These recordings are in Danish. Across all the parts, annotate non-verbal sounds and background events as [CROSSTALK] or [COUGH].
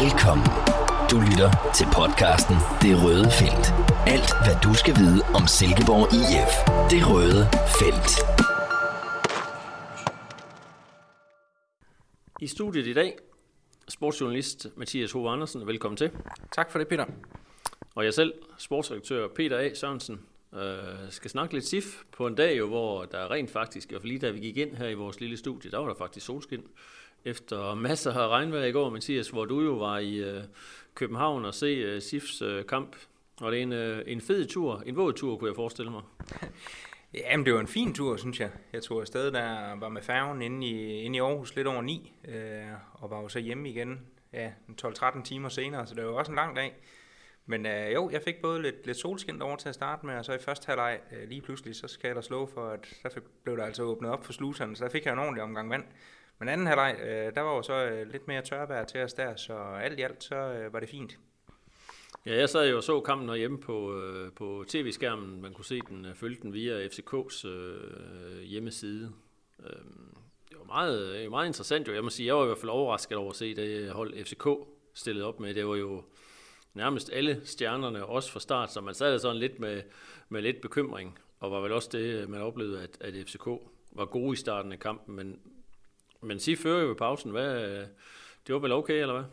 Velkommen. Du lytter til podcasten Det Røde Felt. Alt, hvad du skal vide om Silkeborg IF. Det Røde Felt. I studiet i dag, sportsjournalist Mathias Hove Andersen. Velkommen til. Tak for det, Peter. Og jeg selv, sportsredaktør Peter A. Sørensen, øh, skal snakke lidt SIF på en dag, jo, hvor der rent faktisk, fald lige da vi gik ind her i vores lille studie, der var der faktisk solskin. Efter masser af regnvejr i går, Mathias, hvor du jo var i øh, København og se øh, SIFs øh, kamp. Og det er en, øh, en fed tur, en våd tur, kunne jeg forestille mig. [LAUGHS] Jamen, det var en fin tur, synes jeg. Jeg tog afsted, der var med færgen inde i, inde i Aarhus lidt over 9, øh, og var jo så hjemme igen ja, 12-13 timer senere, så det var også en lang dag. Men øh, jo, jeg fik både lidt, lidt solskin over til at starte med, og så i første halvleg øh, lige pludselig, så skal jeg da slå for, at der fik, blev der altså åbnet op for sluserne, så der fik jeg en ordentlig omgang vand. Men anden halvleg, øh, der var jo så øh, lidt mere tørvejr til os der, så alt i alt, så øh, var det fint. Ja, jeg sad jo og så kampen herhjemme på, øh, på tv-skærmen. Man kunne se den, øh, følge den via FCK's øh, hjemmeside. Øhm, øh, det var meget, meget interessant jo. Jeg må sige, jeg var i hvert fald overrasket over at se det hold FCK stillet op med. Det var jo nærmest alle stjernerne, også fra start, så man sad sådan lidt med, med lidt bekymring. Og var vel også det, man oplevede, at, at FCK var gode i starten af kampen, men, men sig fører jo pausen. Hvad, det var vel okay, eller hvad?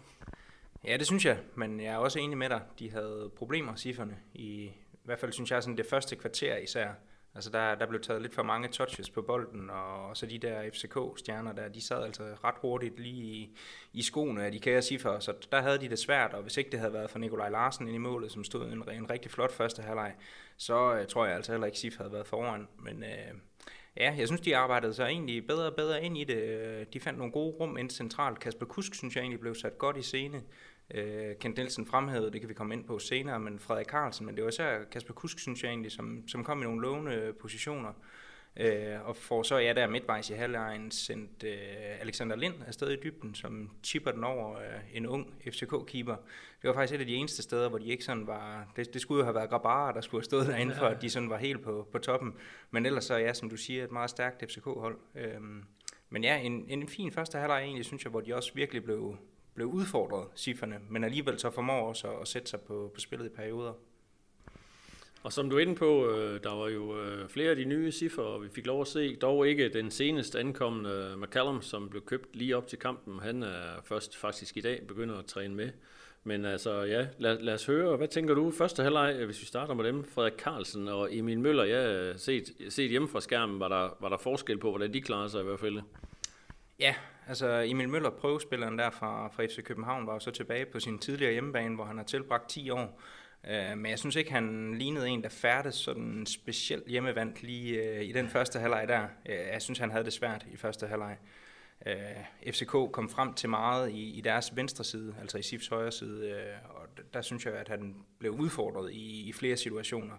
Ja, det synes jeg, men jeg er også enig med dig. De havde problemer, cifrene. I, I hvert fald synes jeg, sådan det første kvarter især. Altså der, der blev taget lidt for mange touches på bolden, og så de der FCK-stjerner der, de sad altså ret hurtigt lige i, i skoene af de kære cifre, så der havde de det svært, og hvis ikke det havde været for Nikolaj Larsen ind i målet, som stod en, en rigtig flot første halvleg, så uh, tror jeg altså heller ikke, Sif havde været foran. Men uh, ja, jeg synes, de arbejdede sig egentlig bedre og bedre ind i det. Øh, de fandt nogle gode rum ind centralt. Kasper Kusk synes jeg egentlig blev sat godt i scene. Øh, Kent Nielsen fremhævede, det kan vi komme ind på senere, men Frederik Carlsen, men det var især Kasper Kusk, synes jeg egentlig, som, som kom i nogle lovende positioner. Øh, og får så, ja, der midtvejs i halvlejen sendt øh, Alexander Lind afsted i dybden, som chipper den over øh, en ung FCK-keeper. Det var faktisk et af de eneste steder, hvor de ikke sådan var... Det, det skulle jo have været Grabara, der skulle have stået derinde, for at de sådan var helt på, på toppen. Men ellers så, ja, som du siger, et meget stærkt FCK-hold. Øh, men ja, en, en fin første halvleg egentlig, synes jeg, hvor de også virkelig blev, blev udfordret, cifrene, men alligevel så formår også at, at sætte sig på, på spillet i perioder. Og som du er inde på, øh, der var jo øh, flere af de nye cifre, og vi fik lov at se, dog ikke den senest ankommende McCallum, som blev købt lige op til kampen. Han er først faktisk i dag begynder at træne med. Men altså, ja, lad, lad os høre. Hvad tænker du? Første halvleg, øh, hvis vi starter med dem. Frederik Carlsen og Emil Møller, ja, set, set hjemme fra skærmen, var der, var der forskel på, hvordan de klarede sig i hvert fald. Ja, altså Emil Møller, prøvespilleren der fra, fra FC København, var jo så tilbage på sin tidligere hjemmebane, hvor han har tilbragt 10 år. Øh, men jeg synes ikke, han lignede en, der færdes sådan specielt hjemmevandt lige øh, i den første halvleg der. Øh, jeg synes, han havde det svært i første halvleg. Øh, uh, FCK kom frem til meget i, i deres venstre side, altså i Sifs højre side, og der synes jeg, at han blev udfordret i, i flere situationer.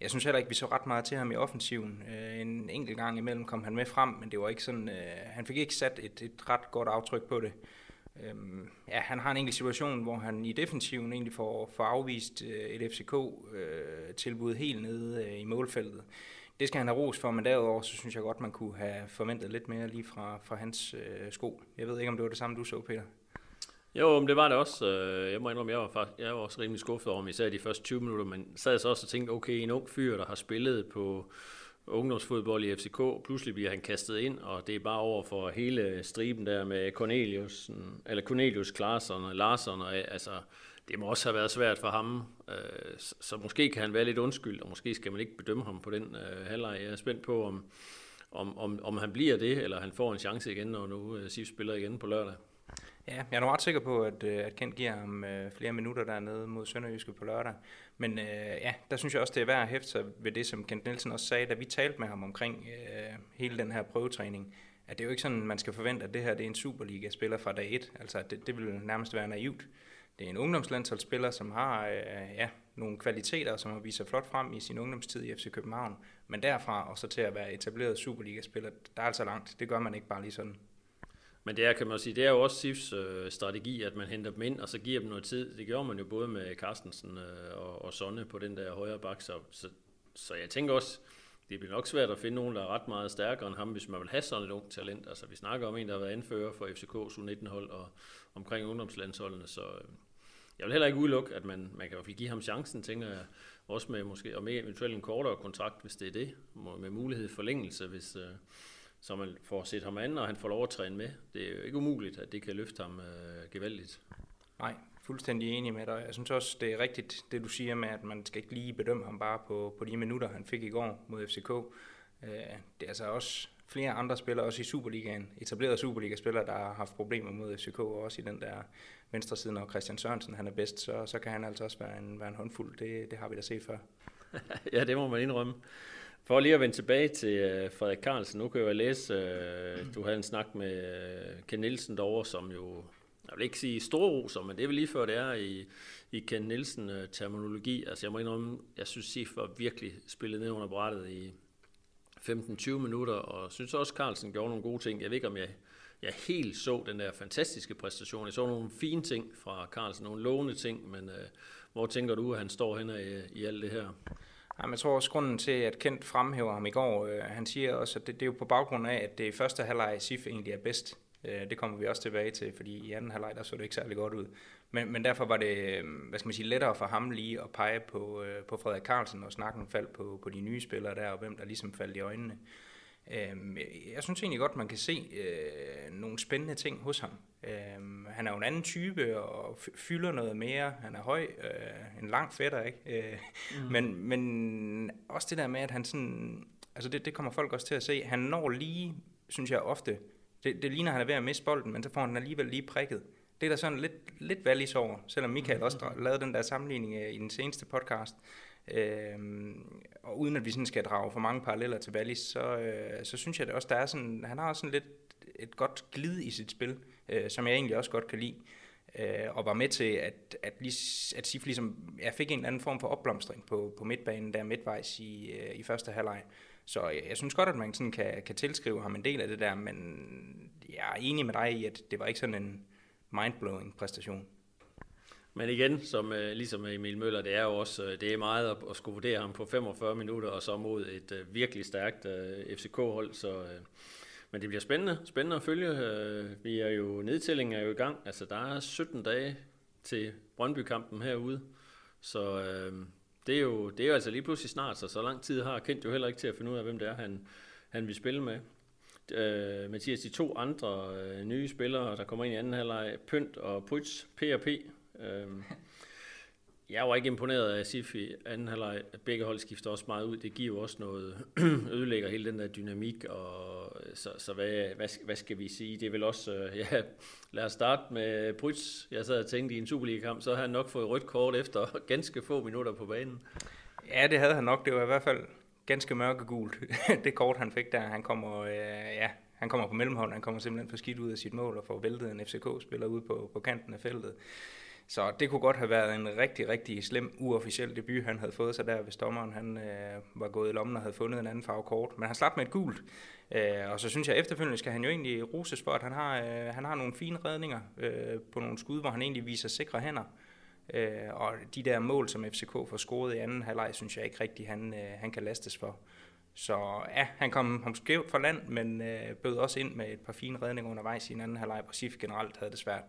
Jeg synes heller ikke, vi så ret meget til ham i offensiven. En enkelt gang imellem kom han med frem, men det var ikke sådan, han fik ikke sat et, et ret godt aftryk på det. Øhm, ja, han har en enkelt situation, hvor han i defensiven egentlig får, får afvist øh, et FCK-tilbud øh, helt nede øh, i målfeltet. Det skal han have ros for, men derudover så synes jeg godt, man kunne have forventet lidt mere lige fra, fra hans øh, sko. Jeg ved ikke, om det var det samme, du så, Peter? Jo, men det var det også. Øh, jeg må indrømme, jeg var, faktisk, jeg var også rimelig skuffet over, især de første 20 minutter, men sad så også og tænkte, okay, en ung fyr, der har spillet på ungdomsfodbold i FCK. Pludselig bliver han kastet ind, og det er bare over for hele striben der med Cornelius, eller Cornelius Klarsson og Larsson. Og, altså, det må også have været svært for ham, øh, så måske kan han være lidt undskyld, og måske skal man ikke bedømme ham på den øh, halvleg. Jeg er spændt på, om, om, om, om han bliver det, eller han får en chance igen, når nu øh, Sif spiller igen på lørdag. Ja, jeg er nu ret sikker på, at, at Kent giver ham flere minutter dernede mod Sønderjyske på lørdag. Men øh, ja, der synes jeg også, det er værd at hæfte sig ved det, som Kent Nielsen også sagde, da vi talte med ham omkring øh, hele den her prøvetræning. At det er jo ikke sådan, man skal forvente, at det her det er en Superliga-spiller fra dag 1. Altså, det, det vil nærmest være naivt. Det er en ungdomslandsholdsspiller, som har øh, ja, nogle kvaliteter, som har vist sig flot frem i sin ungdomstid i FC København. Men derfra og så til at være etableret Superliga-spiller, der er altså langt. Det gør man ikke bare lige sådan. Men det er, kan man sige, det er jo også SIFs øh, strategi, at man henter dem ind, og så giver dem noget tid. Det gjorde man jo både med Carstensen øh, og, og Sonne på den der højre bak, så, så, så jeg tænker også, det bliver nok svært at finde nogen, der er ret meget stærkere end ham, hvis man vil have sådan et ung talent. Altså, vi snakker om en, der har været anfører for FCK's U19-hold og omkring ungdomslandsholdene, så øh, jeg vil heller ikke udelukke, at man, man kan i hvert fald give ham chancen, tænker jeg, også med måske, og med eventuelt en kortere kontrakt, hvis det er det, med mulighed for forlængelse, hvis, øh, så man får set ham an, og han får lov at træne med. Det er jo ikke umuligt, at det kan løfte ham øh, gevaldigt. Nej, fuldstændig enig med dig. Jeg synes også, det er rigtigt, det du siger med, at man skal ikke lige bedømme ham bare på, på de minutter, han fik i går mod FCK. Øh, det er altså også flere andre spillere, også i Superligaen, etablerede Superliga-spillere, der har haft problemer mod FCK, og også i den der venstre side, når Christian Sørensen han er bedst, så, så kan han altså også være en, være en håndfuld. Det, det har vi da set før. [LAUGHS] ja, det må man indrømme. For lige at vende tilbage til øh, Frederik Carlsen, nu kan jeg jo læse, øh, du havde en snak med øh, Ken Nielsen derovre, som jo, jeg vil ikke sige store roser, men det er vel lige før det er i, i Ken Nielsen-terminologi. Altså jeg må indrømme, jeg synes Sif var virkelig spillet ned under brættet i 15-20 minutter, og synes også Carlsen gjorde nogle gode ting. Jeg ved ikke, om jeg, jeg helt så den der fantastiske præstation. Jeg så nogle fine ting fra Carlsen, nogle lovende ting, men øh, hvor tænker du, at han står henne i, i alt det her? Jamen, jeg tror også, grunden til, at Kent fremhæver ham i går, øh, han siger også, at det, det er jo på baggrund af, at det i første halvleg SIF egentlig er bedst. Øh, det kommer vi også tilbage til, fordi i anden halvleg der så det ikke særlig godt ud. Men, men derfor var det øh, hvad skal man sige, lettere for ham lige at pege på, øh, på Frederik Carlsen og snakken faldt på, på de nye spillere der, og hvem der ligesom faldt i øjnene. Øh, jeg synes egentlig godt, man kan se øh, nogle spændende ting hos ham. Øh, han er jo en anden type og fylder noget mere. Han er høj, øh, en lang fætter, ikke? Øh, mm. men, men også det der med, at han sådan... Altså det, det kommer folk også til at se. Han når lige, synes jeg ofte, det, det ligner, at han er ved at miste bolden, men så får han alligevel lige prikket. Det er der sådan lidt, lidt valgis over, selvom Michael mm. også lavede den der sammenligning øh, i den seneste podcast. Øhm, og uden at vi sådan skal drage for mange paralleller til Wallis, så, øh, så synes jeg det også, der er sådan, han har sådan lidt et godt glid i sit spil, øh, som jeg egentlig også godt kan lide. Øh, og var med til, at, at, lige, at Sif ligesom, jeg fik en eller anden form for opblomstring på, på midtbanen, der midtvejs i, øh, i første halvleg. Så jeg, jeg synes godt, at man sådan kan, kan tilskrive ham en del af det der, men jeg er enig med dig i, at det var ikke sådan en mindblowing præstation. Men igen, som øh, ligesom Emil Møller, det er jo også øh, det er meget at, at skulle vurdere ham på 45 minutter, og så mod et øh, virkelig stærkt FCK-hold, så... Men det bliver spændende, spændende at følge. Vi er jo, nedtællingen er jo i gang. Altså, der er 17 dage til Brøndby-kampen herude. Så øh, det, er jo, det er jo altså lige pludselig snart, så så lang tid har Kendt jo heller ikke til at finde ud af, hvem det er, han, han vil spille med. Øh, Mathias, de to andre øh, nye spillere, der kommer ind i anden halvleg, Pynt og Prytz, P&P, Øhm, jeg var ikke imponeret af Sif i anden halvleg. Begge hold skifter også meget ud. Det giver jo også noget, [CLEARS THROAT] ødelægger hele den der dynamik. Og så, så hvad, hvad, hvad, skal vi sige? Det er vel også, øh, [LAUGHS] ja, lad os starte med Bryts. Jeg sad og tænkte i en Superliga-kamp, så har han nok fået rødt kort efter [LAUGHS] ganske få minutter på banen. Ja, det havde han nok. Det var i hvert fald ganske mørkegult, [LAUGHS] det kort han fik der. Han kommer, øh, ja, han kommer på mellemhold, han kommer simpelthen for skidt ud af sit mål og får væltet en FCK-spiller ud på, på kanten af feltet. Så det kunne godt have været en rigtig, rigtig slem uofficiel debut, han havde fået sig der, hvis dommeren han, øh, var gået i lommen og havde fundet en anden farve kort. Men han slap med et gult. Øh, og så synes jeg efterfølgende skal han jo egentlig roses for, at han har, øh, han har nogle fine redninger øh, på nogle skud, hvor han egentlig viser sikre hænder. Øh, og de der mål, som FCK får scoret i anden halvleg, synes jeg ikke rigtig, han, øh, han kan lastes for. Så ja, han kom, ham skævt for land, men øh, bød også ind med et par fine redninger undervejs i en anden halvleg, Præcis generelt havde det svært.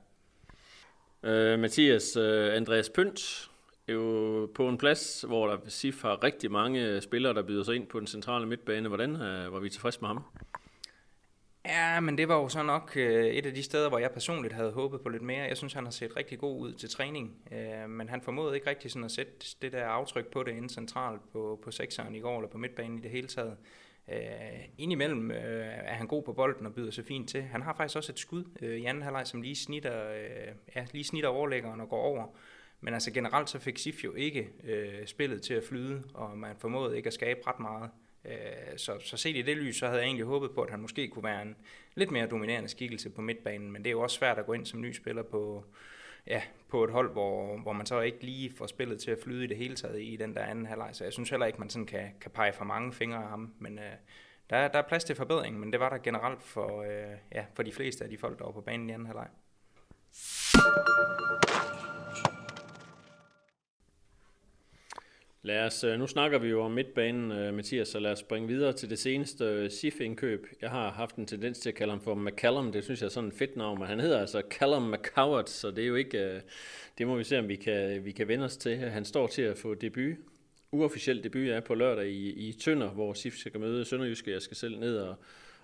Øh, Mathias øh, Andreas Pønt er jo på en plads, hvor der SIF har rigtig mange spillere, der byder sig ind på den centrale midtbane. Hvordan øh, var vi tilfredse med ham? Ja, men det var jo så nok øh, et af de steder, hvor jeg personligt havde håbet på lidt mere. Jeg synes, han har set rigtig god ud til træning, øh, men han formåede ikke rigtig sådan at sætte det der aftryk på det inde centralt på, på sekseren i går, eller på midtbanen i det hele taget. Øh, indimellem øh, er han god på bolden og byder sig fint til. Han har faktisk også et skud øh, i anden halvleg, som lige snitter, øh, ja, lige snitter overlæggeren og går over. Men altså generelt så fik Sif jo ikke øh, spillet til at flyde, og man formåede ikke at skabe ret meget. Øh, så, så set i det lys, så havde jeg egentlig håbet på, at han måske kunne være en lidt mere dominerende skikkelse på midtbanen, men det er jo også svært at gå ind som ny spiller på, ja, på et hold, hvor, hvor man så ikke lige får spillet til at flyde i det hele taget i den der anden halvleg. Så jeg synes heller ikke, man sådan kan, kan pege for mange fingre af ham. Men øh, der, der er plads til forbedring, men det var der generelt for, øh, ja, for de fleste af de folk, der var på banen i anden halvleg. Lad os, øh, nu snakker vi jo om midtbanen, øh, Mathias, så lad os springe videre til det seneste øh, SIF-indkøb. Jeg har haft en tendens til at kalde ham for McCallum, det synes jeg er sådan et fedt navn, men han hedder altså Callum McCoward, så det er jo ikke, det må vi se, om vi kan, vi kan vende os til. Han står til at få debut, uofficiel debut er på lørdag i, i Tønder, hvor SIF skal møde Sønderjyske. Jeg skal selv ned og,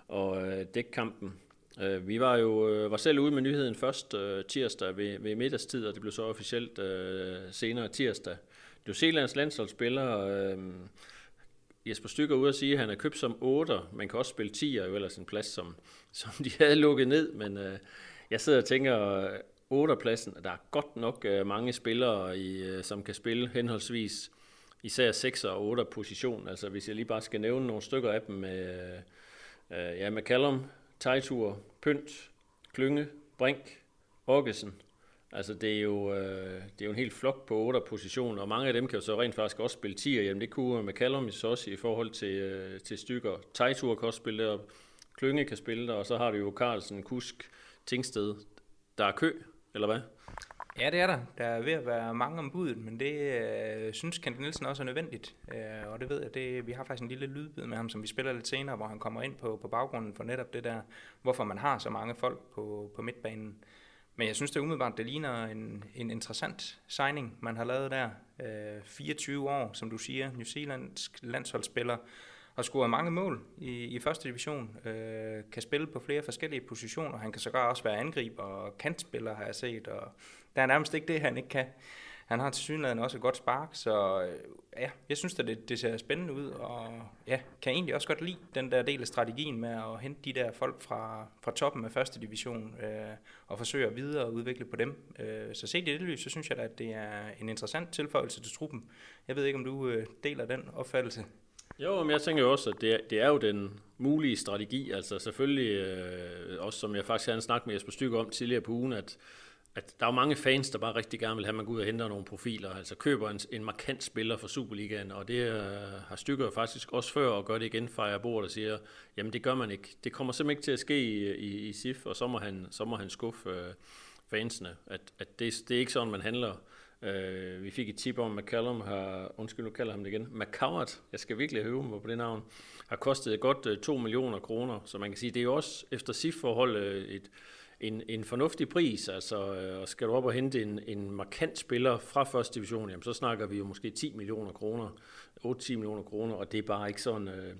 og dække kampen. Øh, vi var jo øh, var selv ude med nyheden først øh, tirsdag ved, ved middagstid, og det blev så officielt øh, senere tirsdag. New Zealands landsholdsspiller øh, Jesper Stykker ude at sige, at han er købt som 8. Man kan også spille 10, jo ellers en plads, som, som de havde lukket ned, men øh, jeg sidder og tænker, øh, 8. pladsen, der er godt nok øh, mange spillere, i, øh, som kan spille henholdsvis især 6 og 8 position. Altså hvis jeg lige bare skal nævne nogle stykker af dem med, øh, øh ja, med Callum, Tejtur, Pynt, Klynge, Brink, Orgesen, Altså det er, jo, øh, det er jo en helt flok på otte positioner, og mange af dem kan jo så rent faktisk også spille 10'er. Jamen det kunne øh, McCallum også i forhold til, øh, til stykker. Tejtur kan også spille der, Klynge kan spille der, og så har du jo Carlsen, Kusk, Tingsted. Der er kø, eller hvad? Ja, det er der. Der er ved at være mange om budet, men det øh, synes Kent Nielsen også er nødvendigt. Øh, og det ved jeg, det, vi har faktisk en lille lydbid med ham, som vi spiller lidt senere, hvor han kommer ind på, på baggrunden for netop det der, hvorfor man har så mange folk på, på midtbanen. Men jeg synes det umiddelbart, det ligner en, en interessant signing, man har lavet der. Øh, 24 år, som du siger, New Zealandsk landsholdsspiller, har scoret mange mål i, i første division, øh, kan spille på flere forskellige positioner. Han kan sågar også være angriber og kantspiller, har jeg set, og der er nærmest ikke det, han ikke kan. Han har til synligheden også et godt spark, så øh, ja, jeg synes at det, det ser spændende ud, og ja, kan egentlig også godt lide den der del af strategien med at hente de der folk fra, fra toppen af første division, øh, og forsøge at videre og udvikle på dem. Øh, så set i det lys, så synes jeg da, at det er en interessant tilføjelse til truppen. Jeg ved ikke, om du øh, deler den opfattelse. Jo, men jeg tænker jo også, at det er, det er jo den mulige strategi. Altså selvfølgelig, øh, også som jeg faktisk havde snakket med Jesper Stykke om tidligere på ugen, at at der er mange fans, der bare rigtig gerne vil have, at man går ud og henter nogle profiler, altså køber en, en markant spiller for Superligaen, og det øh, har Stykker faktisk også før, og gør det igen, fejrer bor og siger, jamen det gør man ikke. Det kommer simpelthen ikke til at ske i, i, i SIF, og så må han, så må han skuffe øh, fansene, at, at det, det er ikke sådan, man handler. Øh, vi fik et tip om, at McCallum har, undskyld, nu kalder ham det igen, McCowart, jeg skal virkelig høve mig på det navn, har kostet godt øh, 2 millioner kroner, så man kan sige, det er jo også efter SIF-forhold øh, et, en, en fornuftig pris, altså øh, skal du op og hente en, en markant spiller fra første division, jamen, så snakker vi jo måske 10 millioner kroner, 8-10 millioner kroner, og det er bare ikke sådan, øh,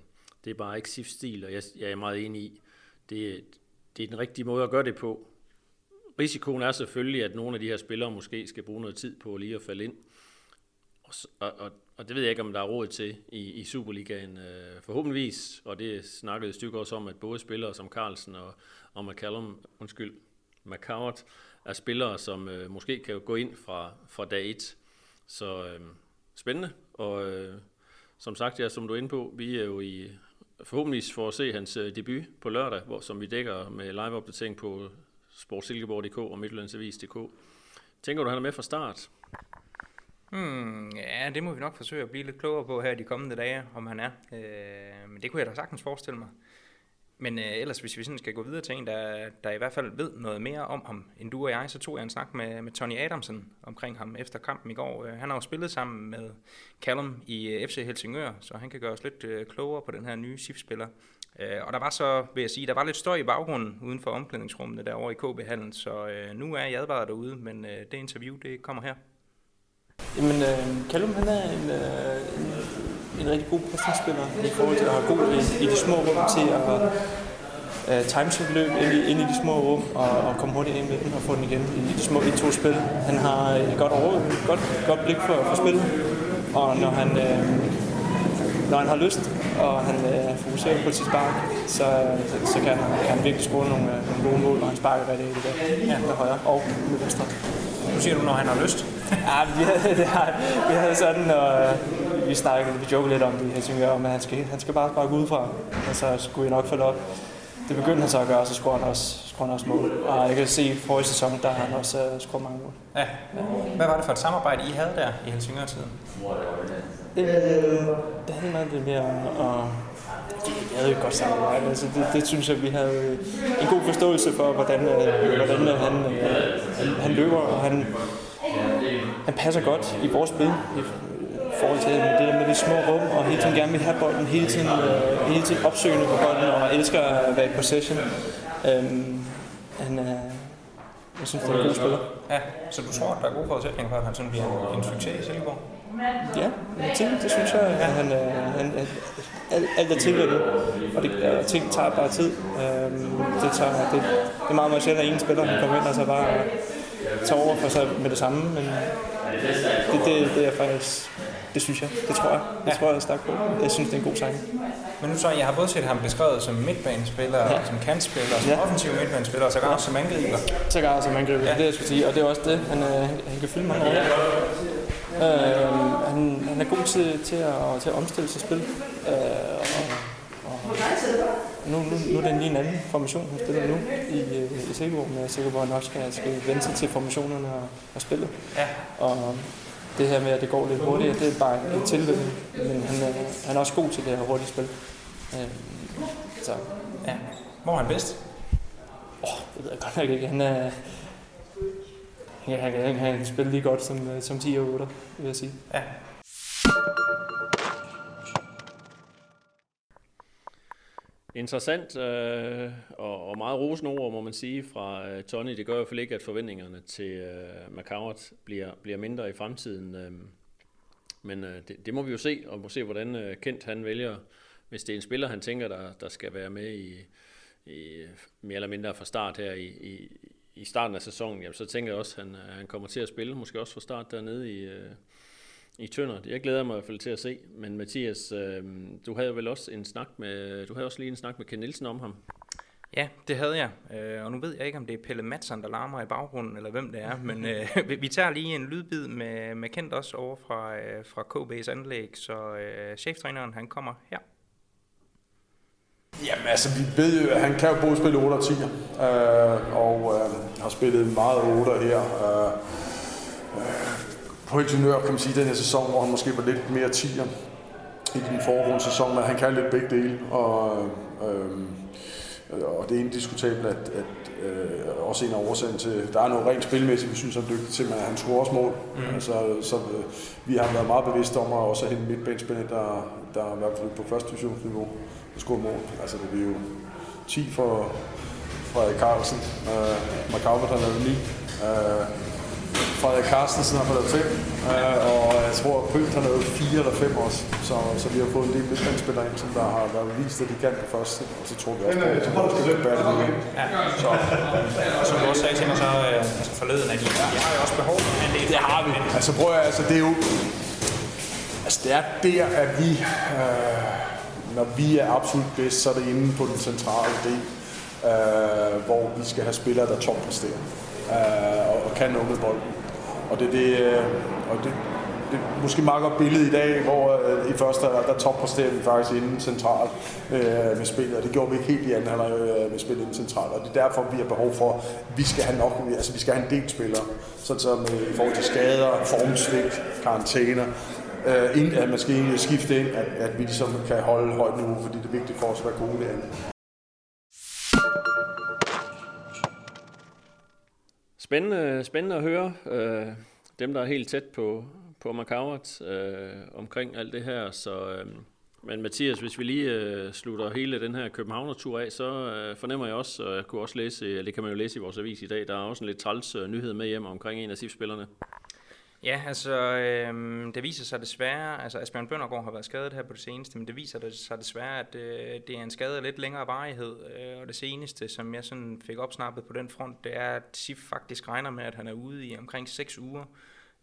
det er bare ikke SIF-stil, og jeg, jeg er meget enig i, det, det er den rigtige måde at gøre det på. Risikoen er selvfølgelig, at nogle af de her spillere måske skal bruge noget tid på lige at falde ind, og, og, og, det ved jeg ikke, om der er råd til i, i Superligaen. Øh, forhåbentligvis, og det snakkede stykker også om, at både spillere som Carlsen og, og McCallum, undskyld, McCowart, er spillere, som øh, måske kan gå ind fra, fra dag 1. Så øh, spændende, og øh, som sagt, ja, som du er inde på, vi er jo i forhåbentlig for at se hans øh, debut på lørdag, hvor, som vi dækker med live-opdatering på sportsilkeborg.dk og midtjyllandsavis.dk. Tænker du, han er med fra start? Hmm, ja, det må vi nok forsøge at blive lidt klogere på her de kommende dage, om han er. Øh, men det kunne jeg da sagtens forestille mig. Men øh, ellers, hvis vi sådan skal gå videre til en, der, der i hvert fald ved noget mere om ham, end du og jeg, så tog jeg en snak med, med Tony Adamsen omkring ham efter kampen i går. Øh, han har jo spillet sammen med Callum i øh, FC Helsingør, så han kan gøre os lidt øh, klogere på den her nye SIF-spiller. Øh, og der var så, vil jeg sige, der var lidt støj i baggrunden uden for omklædningsrummene derovre i KB-hallen, så øh, nu er jeg advaret derude, men øh, det interview, det kommer her. Jamen, øh, Callum han er en, øh, en en rigtig god pasningsspiller i forhold til at have god i, i de små rum til at uh, time sit løb ind i, ind i de små rum og, og komme hurtigt ind med den og få den igen i de små 1-2 spil. Han har et godt, over, godt, godt blik for, for spillet, og når han, uh, når han har lyst, og han uh, fokuserer på sit spark, så, så, så kan, han, kan han virkelig score nogle, uh, nogle gode mål, og han sparker rigtig det der ja. med højre og med venstre. Nu siger du, når han har lyst? Ja, vi havde, det har, vi havde sådan, og, vi snakkede, vi jokede lidt om det i Helsingør, men han skal, han skal bare sparke ud fra, og så skulle jeg nok følge op. Det begyndte han så at gøre, så scorede han også, scorede han også mål. Og jeg kan se, at forrige sæson, der har han også uh, scoret mange mål. Ja. Hvad var det for et samarbejde, I havde der i Helsingør-tiden? Øh, det meget det mere og vi havde et godt samarbejde. Altså, det, det, synes jeg, vi havde en god forståelse for, hvordan, øh, hvordan han, han, han løber, og han, han passer godt i vores spil forhold til det der med de små rum, og hele tiden gerne vil have bolden, hele tiden, øh, hele tiden opsøgende på bolden, og elsker at være i possession. Øhm, han er, jeg synes, det er en god spiller. Ja, så du tror, at der er gode forudsætninger for, at han sådan bliver en, en succes i Silkeborg? Ja, det, det synes jeg, at han, øh, han, han alt, alt er tilvændet, og, det, og ting tager bare tid. Øhm, det, tager, det, det er meget, meget sjældent, at en spiller kan komme ind og så bare tage over for sig med det samme, men det, det, det er faktisk, det synes jeg, det tror jeg. Det tror jeg er stærkt på. Jeg synes, det er en god sang. Men nu så, jeg har både set ham beskrevet som midtbanespiller, ja. som kantspiller, som ja. offensiv midtbanespiller, og så også som angriber. Så gør som angriber, ja. det jeg skulle sige. Og det er også det, han, øh, han kan fylde mange roller. Øh, han, han er god til, til, at, til at omstille sit spil. Øh, og nu, nu, nu er det lige en anden formation, han spiller nu i, øh, i Silkeborg, men jeg er sikker på, at også skal, skal vende sig til formationerne og, og spille. Ja. Og det her med, at det går lidt hurtigere, det er bare et tilvæld. Men han, er, han er også god til det her hurtige spil. Øh, så. Ja. Hvor er han bedst? Åh, oh, det ved jeg godt nok ikke. Han er, Ja, han, han, han lige godt som, øh, som 10 og 8, vil jeg sige. Ja. Interessant øh, og, og meget rosende ord, må man sige, fra øh, Tony. Det gør i hvert fald ikke, at forventningerne til øh, McCowart bliver, bliver mindre i fremtiden. Øh, men øh, det, det må vi jo se, og må se, hvordan øh, Kent han vælger, hvis det er en spiller, han tænker, der, der skal være med i, i mere eller mindre fra start her i, i, i starten af sæsonen, jamen, så tænker jeg også, at han, øh, han kommer til at spille, måske også fra start dernede i, øh, i Tønder. Jeg glæder mig i hvert fald til at se. Men Mathias, øh, du havde vel også en snak med, du havde også lige en snak med Ken Nielsen om ham. Ja, det havde jeg. Øh, og nu ved jeg ikke, om det er Pelle Madsen, der larmer i baggrunden, eller hvem det er. [LAUGHS] Men øh, vi tager lige en lydbid med, med Kent også over fra, øh, fra KB's anlæg. Så øh, cheftræneren, han kommer her. Jamen altså, vi ved jo, at han kan jo både spille 8 og 10, øh, og øh, har spillet meget 8 her. Øh, øh, på ingeniør kan man sige, den her sæson, hvor han måske var lidt mere 10'er i den foregående sæson, men han kan lidt begge dele, og, øh, og det er indiskutabelt, at, at øh, også en af årsagen til, der er noget rent spilmæssigt, vi synes, han er dygtig til, men han scorer også mål. Mm. Altså, så øh, vi har været meget bevidste om at også have en midtbanespiller, der, der er i hvert fald på første divisionsniveau score mål. Altså det er jo 10 for Frederik Carlsen. Uh, McCowan har lavet 9. Uh, Frederik Carstensen har lavet 5. Uh, og jeg tror, at Pønt har lavet 4 eller 5 også. Så, så vi har fået en del midtbanespillere ind, som der har været vist, at de kan det første. Og så tror vi også at de skal bære det igen. Ja. Så, og som du også sagde til mig så øh, altså forleden, at de, de har jo også behov for en del. Det har vi. Altså prøv at, altså det er jo, altså det er der, at vi, øh, når vi er absolut bedst, så er det inde på den centrale del, øh, hvor vi skal have spillere, der toppræsterer øh, og, og kan noget med bolden. Og det, det, øh, og det, det er måske meget godt billede i dag, hvor øh, i første halvleg der toppræsterer vi faktisk inden centralt øh, med spillet, og det gjorde vi ikke helt i anden halvleg øh, med spillet inden centralt, og det er derfor, vi har behov for, at vi skal have nok, altså vi skal have en del spillere, sådan som øh, i forhold til skader, formsvigt, karantæner, øh, inden at man skal skifte ind, at, at vi ligesom kan holde højt niveau, fordi det er vigtigt for os at være gode derinde. Spændende, spændende at høre øh, dem, der er helt tæt på, på McCowart øh, omkring alt det her. Så, øh, men Mathias, hvis vi lige øh, slutter hele den her Københavner-tur af, så øh, fornemmer jeg også, og jeg kunne også læse, eller det kan man jo læse i vores avis i dag, der er også en lidt træls øh, nyhed med hjem omkring en af SIF-spillerne. Ja, altså øh, det viser sig desværre, altså Asbjørn Bøndergaard har været skadet her på det seneste, men det viser sig desværre, at øh, det er en skade af lidt længere varighed, øh, og det seneste, som jeg sådan fik opsnappet på den front, det er, at SIF faktisk regner med, at han er ude i omkring 6 uger.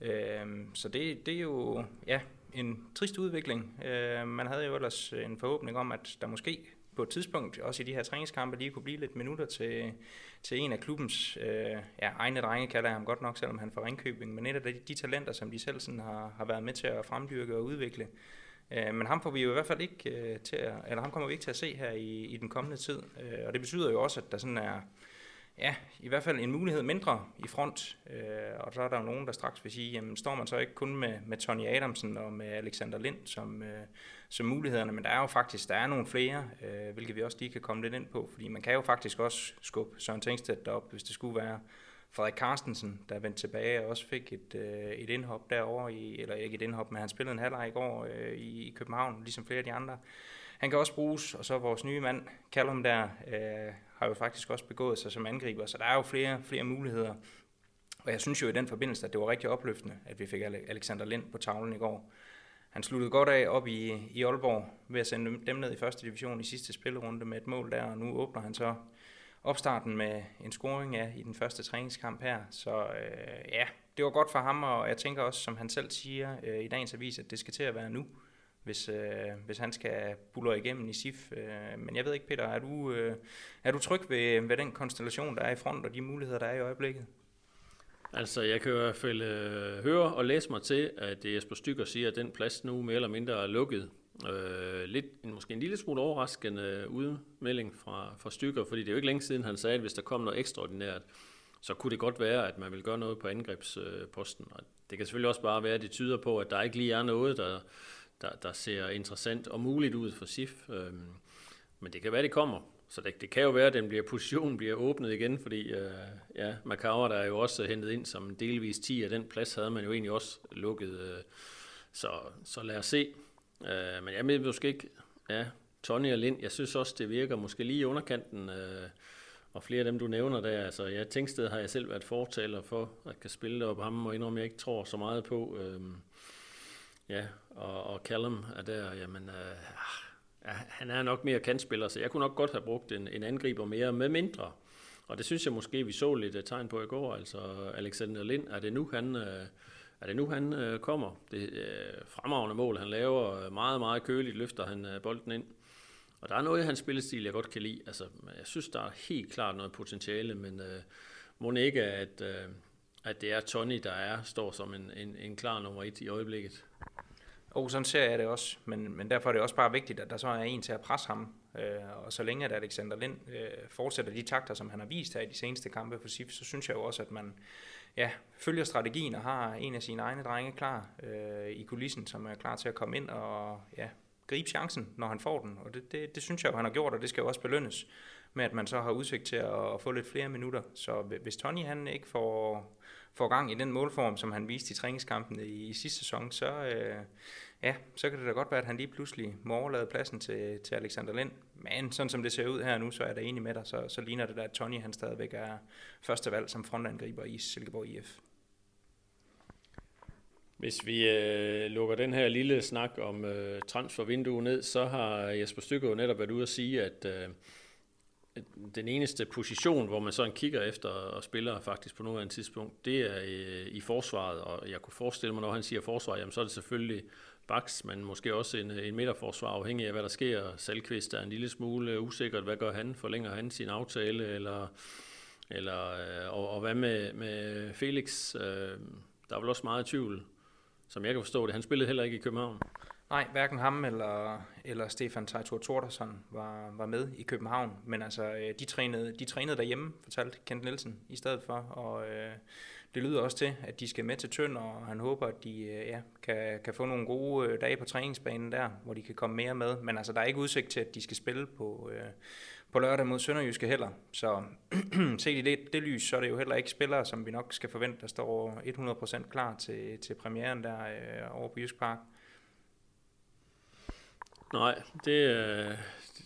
Øh, så det, det er jo ja, en trist udvikling. Øh, man havde jo ellers en forhåbning om, at der måske på et tidspunkt, også i de her træningskampe, lige kunne blive lidt minutter til, til en af klubbens øh, ja, egne drenge, kalder jeg ham godt nok, selvom han får Ringkøbing, men et af de, de talenter, som de selv sådan har, har været med til at fremdyrke og udvikle. Øh, men ham får vi jo i hvert fald ikke øh, til at, eller ham kommer vi ikke til at se her i, i den kommende tid, øh, og det betyder jo også, at der sådan er, ja, i hvert fald en mulighed mindre i front. Øh, og så er der jo nogen, der straks vil sige, jamen står man så ikke kun med, med Tony Adamsen og med Alexander Lind som, øh, som mulighederne, men der er jo faktisk der er nogle flere, øh, hvilket vi også lige kan komme lidt ind på, fordi man kan jo faktisk også skubbe Søren Tengstedt op, hvis det skulle være. Frederik Carstensen, der vendte tilbage og også fik et, øh, et indhop derovre, i, eller ikke et indhop, men han spillede en halvleg i går øh, i København, ligesom flere af de andre. Han kan også bruges, og så vores nye mand, Callum der, øh, har jo faktisk også begået sig som angriber, så der er jo flere, flere muligheder. Og jeg synes jo i den forbindelse, at det var rigtig opløftende, at vi fik Alexander Lind på tavlen i går. Han sluttede godt af op i, i Aalborg ved at sende dem ned i første division i sidste spillerunde med et mål der, og nu åbner han så opstarten med en scoring ja, i den første træningskamp her. Så øh, ja, det var godt for ham, og jeg tænker også, som han selv siger øh, i dagens avis, at det skal til at være nu, hvis, øh, hvis han skal bulle igennem i SIF. Øh, men jeg ved ikke, Peter, er du, øh, er du tryg ved, ved den konstellation, der er i front, og de muligheder, der er i øjeblikket? Altså, jeg kan i hvert fald øh, høre og læse mig til, at Jesper Stykker siger, at den plads nu mere eller mindre er lukket. Øh, lidt, måske en lille smule overraskende øh, udmelding fra, fra Stykker, fordi det er jo ikke længe siden, han sagde, at hvis der kom noget ekstraordinært, så kunne det godt være, at man vil gøre noget på angrebsposten. Og det kan selvfølgelig også bare være, at det tyder på, at der ikke lige er noget, der, der, der ser interessant og muligt ud for SIF. Øh, men det kan være, det kommer. Så det, det kan jo være, at den bliver, positionen bliver åbnet igen, fordi øh, ja, Macau der er jo også hentet ind som delvis 10, af den plads havde man jo egentlig også lukket. Øh, så, så lad os se. Øh, men jeg ved måske ikke, ja, Tony og Lind, jeg synes også, det virker måske lige i underkanten, øh, og flere af dem, du nævner der, altså ja, Tænksted har jeg selv været fortaler for, at kan spille op ham, og indrømme, jeg ikke tror så meget på. Øh, ja, og, og Callum er der, jamen, øh, ja, han er nok mere kantspiller, så jeg kunne nok godt have brugt en, en angriber mere med mindre. Og det synes jeg måske, vi så lidt øh, tegn på i går. Altså Alexander Lind, er det nu, han, øh, er det nu, han øh, kommer? Det øh, fremragende mål, han laver meget, meget køligt, løfter han øh, bolden ind. Og der er noget i hans spillestil, jeg godt kan lide. Altså, jeg synes, der er helt klart noget potentiale, men øh, må ikke, at, øh, at det er Tony, der er, står som en, en, en klar nummer et i øjeblikket. Og sådan ser jeg det også, men, men derfor er det også bare vigtigt, at der så er en til at presse ham. Øh, og så længe at Alexander Lind øh, fortsætter de takter, som han har vist her i de seneste kampe for SIF, så synes jeg jo også, at man ja, følger strategien og har en af sine egne drenge klar øh, i kulissen, som er klar til at komme ind og ja, gribe chancen, når han får den. Og det, det, det synes jeg jo, han har gjort, og det skal jo også belønnes med, at man så har udsigt til at, få lidt flere minutter. Så hvis Tony han ikke får, får gang i den målform, som han viste i træningskampen i, i sidste sæson, så, øh, ja, så kan det da godt være, at han lige pludselig må overlade pladsen til, til Alexander Lind. Men sådan som det ser ud her nu, så er der enig med dig, så, så ligner det da, at Tony han stadigvæk er første valg som frontangriber i Silkeborg IF. Hvis vi øh, lukker den her lille snak om øh, transfervinduet ned, så har Jesper Stykke jo netop været ude at sige, at øh, den eneste position, hvor man sådan kigger efter og spiller faktisk på nuværende tidspunkt, det er i, i forsvaret, og jeg kunne forestille mig, når han siger forsvar, jamen så er det selvfølgelig baks, men måske også en, en midterforsvar, afhængig af hvad der sker. Salkvist er en lille smule usikkert, hvad gør han? Forlænger han sin aftale, eller, eller øh, og, og hvad med, med Felix? Øh, der er vel også meget tvivl, som jeg kan forstå det. Han spillede heller ikke i København. Nej, hverken ham eller, eller Stefan Teitur Tordersson var, var med i København, men altså, øh, de trænede, de trænede derhjemme, fortalte Kent Nielsen i stedet for, og øh, det lyder også til, at de skal med til Tønder, og han håber, at de øh, ja, kan, kan få nogle gode øh, dage på træningsbanen der, hvor de kan komme mere med, men altså, der er ikke udsigt til, at de skal spille på, øh, på lørdag mod Sønderjyske heller, så [CLEARS THROAT] set i det, det lys, så er det jo heller ikke spillere, som vi nok skal forvente, der står 100% klar til, til premieren der øh, over på Jysk Park. Nej, det, øh,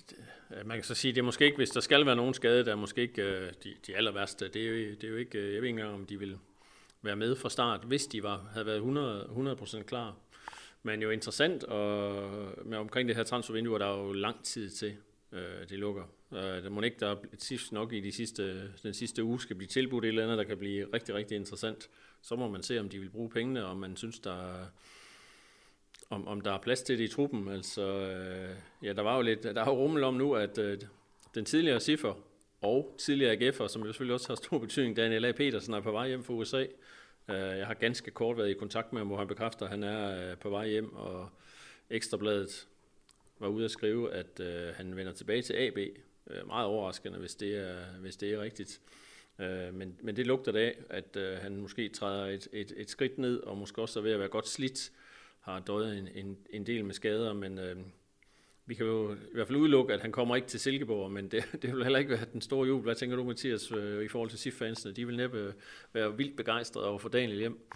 det, man kan så sige, det er måske ikke, hvis der skal være nogen skade, der er måske ikke øh, de, de aller værste. Det er, jo, det er jo ikke, øh, jeg ved ikke engang, om de vil være med fra start, hvis de var, havde været 100, 100% klar. Men jo interessant og med omkring det her transfervindue, der er jo lang tid til, øh, det lukker. Øh, der må ikke, der sidst nok i de sidste, den sidste uge skal blive tilbudt et eller andet, der kan blive rigtig, rigtig interessant. Så må man se, om de vil bruge pengene, og man synes, der om, om der er plads til det i truppen. Altså, øh, ja, der var jo lidt, der er jo rummel om nu, at øh, den tidligere Siffer og tidligere AGF'er, som jo selvfølgelig også har stor betydning, Daniel A. Petersen er på vej hjem fra USA. Øh, jeg har ganske kort været i kontakt med ham, hvor han bekræfter, at han er øh, på vej hjem, og Ekstrabladet var ude at skrive, at øh, han vender tilbage til AB. Meget overraskende, hvis det er, hvis det er rigtigt. Men, men det lugter af, at han måske træder et, et, et skridt ned, og måske også er ved at være godt slidt har døjet en, en, en del med skader, men øh, vi kan jo i hvert fald udelukke, at han kommer ikke til Silkeborg, men det, [LAUGHS] det vil heller ikke være den store jul. Hvad tænker du, Mathias, øh, i forhold til SIF-fansene? De vil næppe være vildt begejstrede over for Daniel hjem.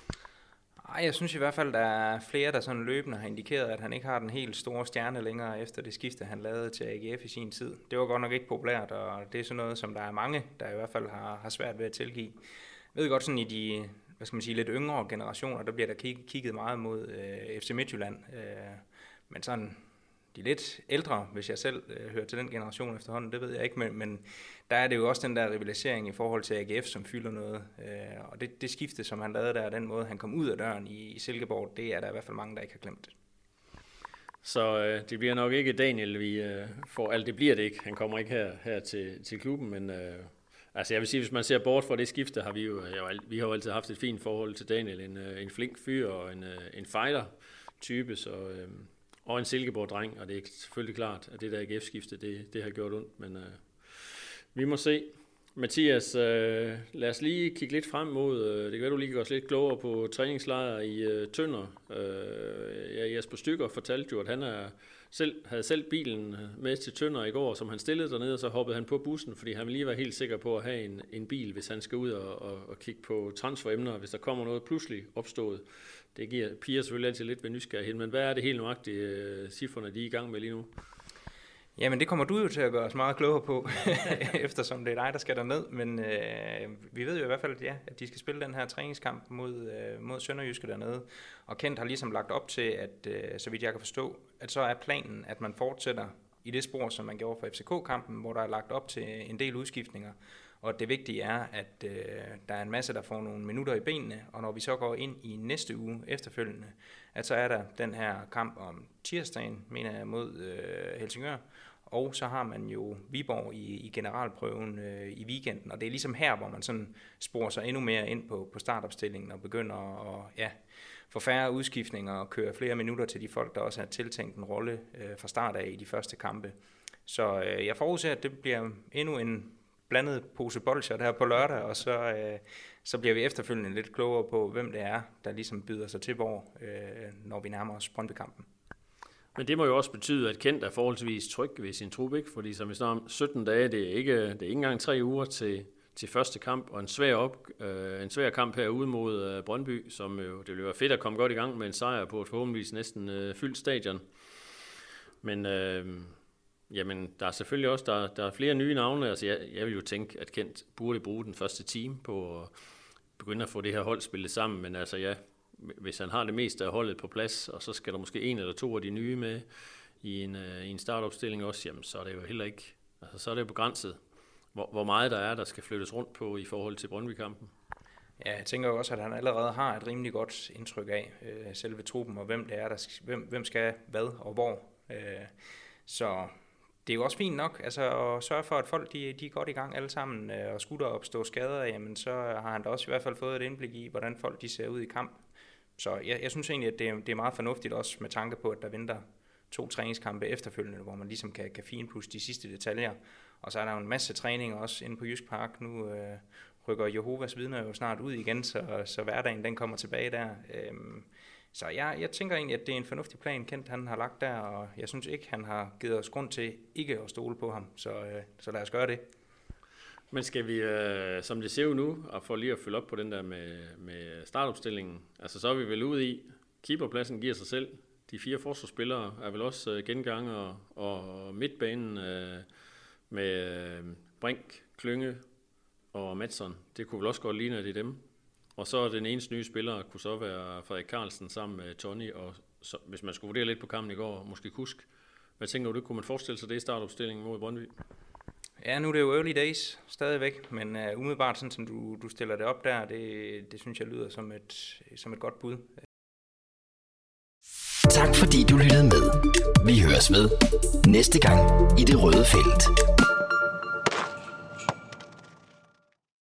Ej, jeg synes i hvert fald, der er flere, der sådan løbende har indikeret, at han ikke har den helt store stjerne længere efter det skifte, han lavede til AGF i sin tid. Det var godt nok ikke populært, og det er sådan noget, som der er mange, der i hvert fald har, har svært ved at tilgive. Jeg ved godt, sådan i de hvad skal man sige, lidt yngre generationer, der bliver der kigget meget mod øh, FC Midtjylland. Øh, men sådan de lidt ældre, hvis jeg selv øh, hører til den generation efterhånden, det ved jeg ikke, men, men der er det jo også den der rivalisering i forhold til AGF, som fylder noget. Øh, og det, det skifte, som han lavede der, den måde han kom ud af døren i, i Silkeborg, det er der i hvert fald mange, der ikke har glemt. Så øh, det bliver nok ikke Daniel, vi øh, får, altså det bliver det ikke. Han kommer ikke her, her til, til klubben, men øh, altså jeg vil sige, hvis man ser bort fra det skifte, har vi jo, vi har jo altid haft et fint forhold til Daniel. En, øh, en flink fyr og en, øh, en fighter-type, så... Øh, og en Silkeborg-dreng, og det er selvfølgelig klart, at det der AGF-skifte, det, det har gjort ondt, men øh, vi må se. Mathias, øh, lad os lige kigge lidt frem mod, øh, det kan være, du lige gør os lidt klogere på træningslejr i øh, Tønder. Øh, ja, Jesper Stykker fortalte jo, at han er, selv, havde selv bilen med til Tønder i går, som han stillede dernede, og så hoppede han på bussen, fordi han ville lige være helt sikker på at have en, en bil, hvis han skal ud og, og, og kigge på transferemner, hvis der kommer noget pludselig opstået det giver piger selvfølgelig altid lidt ved nysgerrighed, men hvad er det helt nøjagtigt, uh, øh, cifrene de er i gang med lige nu? Jamen det kommer du jo til at gøre os meget klogere på, [LAUGHS] eftersom det er dig, der skal derned. Men øh, vi ved jo i hvert fald, ja, at de skal spille den her træningskamp mod, øh, mod Sønderjyske dernede. Og Kent har ligesom lagt op til, at øh, så vidt jeg kan forstå, at så er planen, at man fortsætter i det spor, som man gjorde for FCK-kampen, hvor der er lagt op til en del udskiftninger. Og det vigtige er, at øh, der er en masse, der får nogle minutter i benene, og når vi så går ind i næste uge efterfølgende, at så er der den her kamp om tirsdagen, mener jeg, mod øh, Helsingør, og så har man jo Viborg i, i generalprøven øh, i weekenden, og det er ligesom her, hvor man sådan sporer sig endnu mere ind på, på startopstillingen og begynder at ja, få færre udskiftninger og køre flere minutter til de folk, der også har tiltænkt en rolle øh, fra start af i de første kampe. Så øh, jeg forudser, at det bliver endnu en blandet pose bolcher der på lørdag, og så, øh, så bliver vi efterfølgende lidt klogere på, hvem det er, der ligesom byder sig til hvor, øh, når vi nærmer os Brøndby-kampen. Men det må jo også betyde, at Kent er forholdsvis tryg ved sin trup, ikke? fordi som vi snakker om 17 dage, det er ikke, det er ikke engang tre uger til, til første kamp, og en svær, op, øh, en svær kamp herude mod øh, Brøndby, som jo, det ville være fedt at komme godt i gang med en sejr på et forhåbentligvis næsten øh, fyldt stadion. Men øh, Jamen, der er selvfølgelig også der, der er flere nye navne. Altså, jeg, jeg vil jo tænke, at Kent burde bruge den første time på at begynde at få det her hold spillet sammen, men altså ja, hvis han har det meste af holdet på plads, og så skal der måske en eller to af de nye med i en, uh, i en startopstilling også, jamen så er det jo heller ikke, altså så er det jo begrænset, hvor, hvor meget der er, der skal flyttes rundt på i forhold til Brøndby-kampen. Ja, jeg tænker også, at han allerede har et rimelig godt indtryk af øh, selve truppen, og hvem det er, der, hvem, hvem skal hvad og hvor. Øh, så det er jo også fint nok, altså at sørge for, at folk de, de er godt i gang alle sammen, øh, og skulle der opstå skader, jamen så har han da også i hvert fald fået et indblik i, hvordan folk de ser ud i kamp. Så jeg, jeg synes egentlig, at det, det er meget fornuftigt også med tanke på, at der venter to træningskampe efterfølgende, hvor man ligesom kan, kan finpudse de sidste detaljer. Og så er der jo en masse træning også inde på Jysk Park. Nu øh, rykker Jehovas vidner jo snart ud igen, så, så hverdagen den kommer tilbage der. Øhm, så jeg, jeg tænker egentlig, at det er en fornuftig plan, Kent han har lagt der, og jeg synes ikke, han har givet os grund til ikke at stole på ham. Så, øh, så lad os gøre det. Men skal vi, øh, som det ser ud nu, og for lige at følge op på den der med, med startopstillingen, altså så er vi vel ude i, keeperpladsen giver sig selv. De fire forsvarsspillere er vel også øh, og, og midtbanen øh, med øh, Brink, Klynge og Madsen. Det kunne vel også godt ligne, at det er dem. Og så den eneste nye spiller kunne så være Frederik Carlsen sammen med Tony, og så, hvis man skulle vurdere lidt på kampen i går, måske Kusk. Hvad tænker du, kunne man forestille sig det i startopstillingen mod Brøndby? Ja, nu er det jo early days stadigvæk, men uh, umiddelbart sådan som du, du stiller det op der, det, det synes jeg lyder som et, som et godt bud. Tak fordi du lyttede med. Vi høres med næste gang i det røde felt.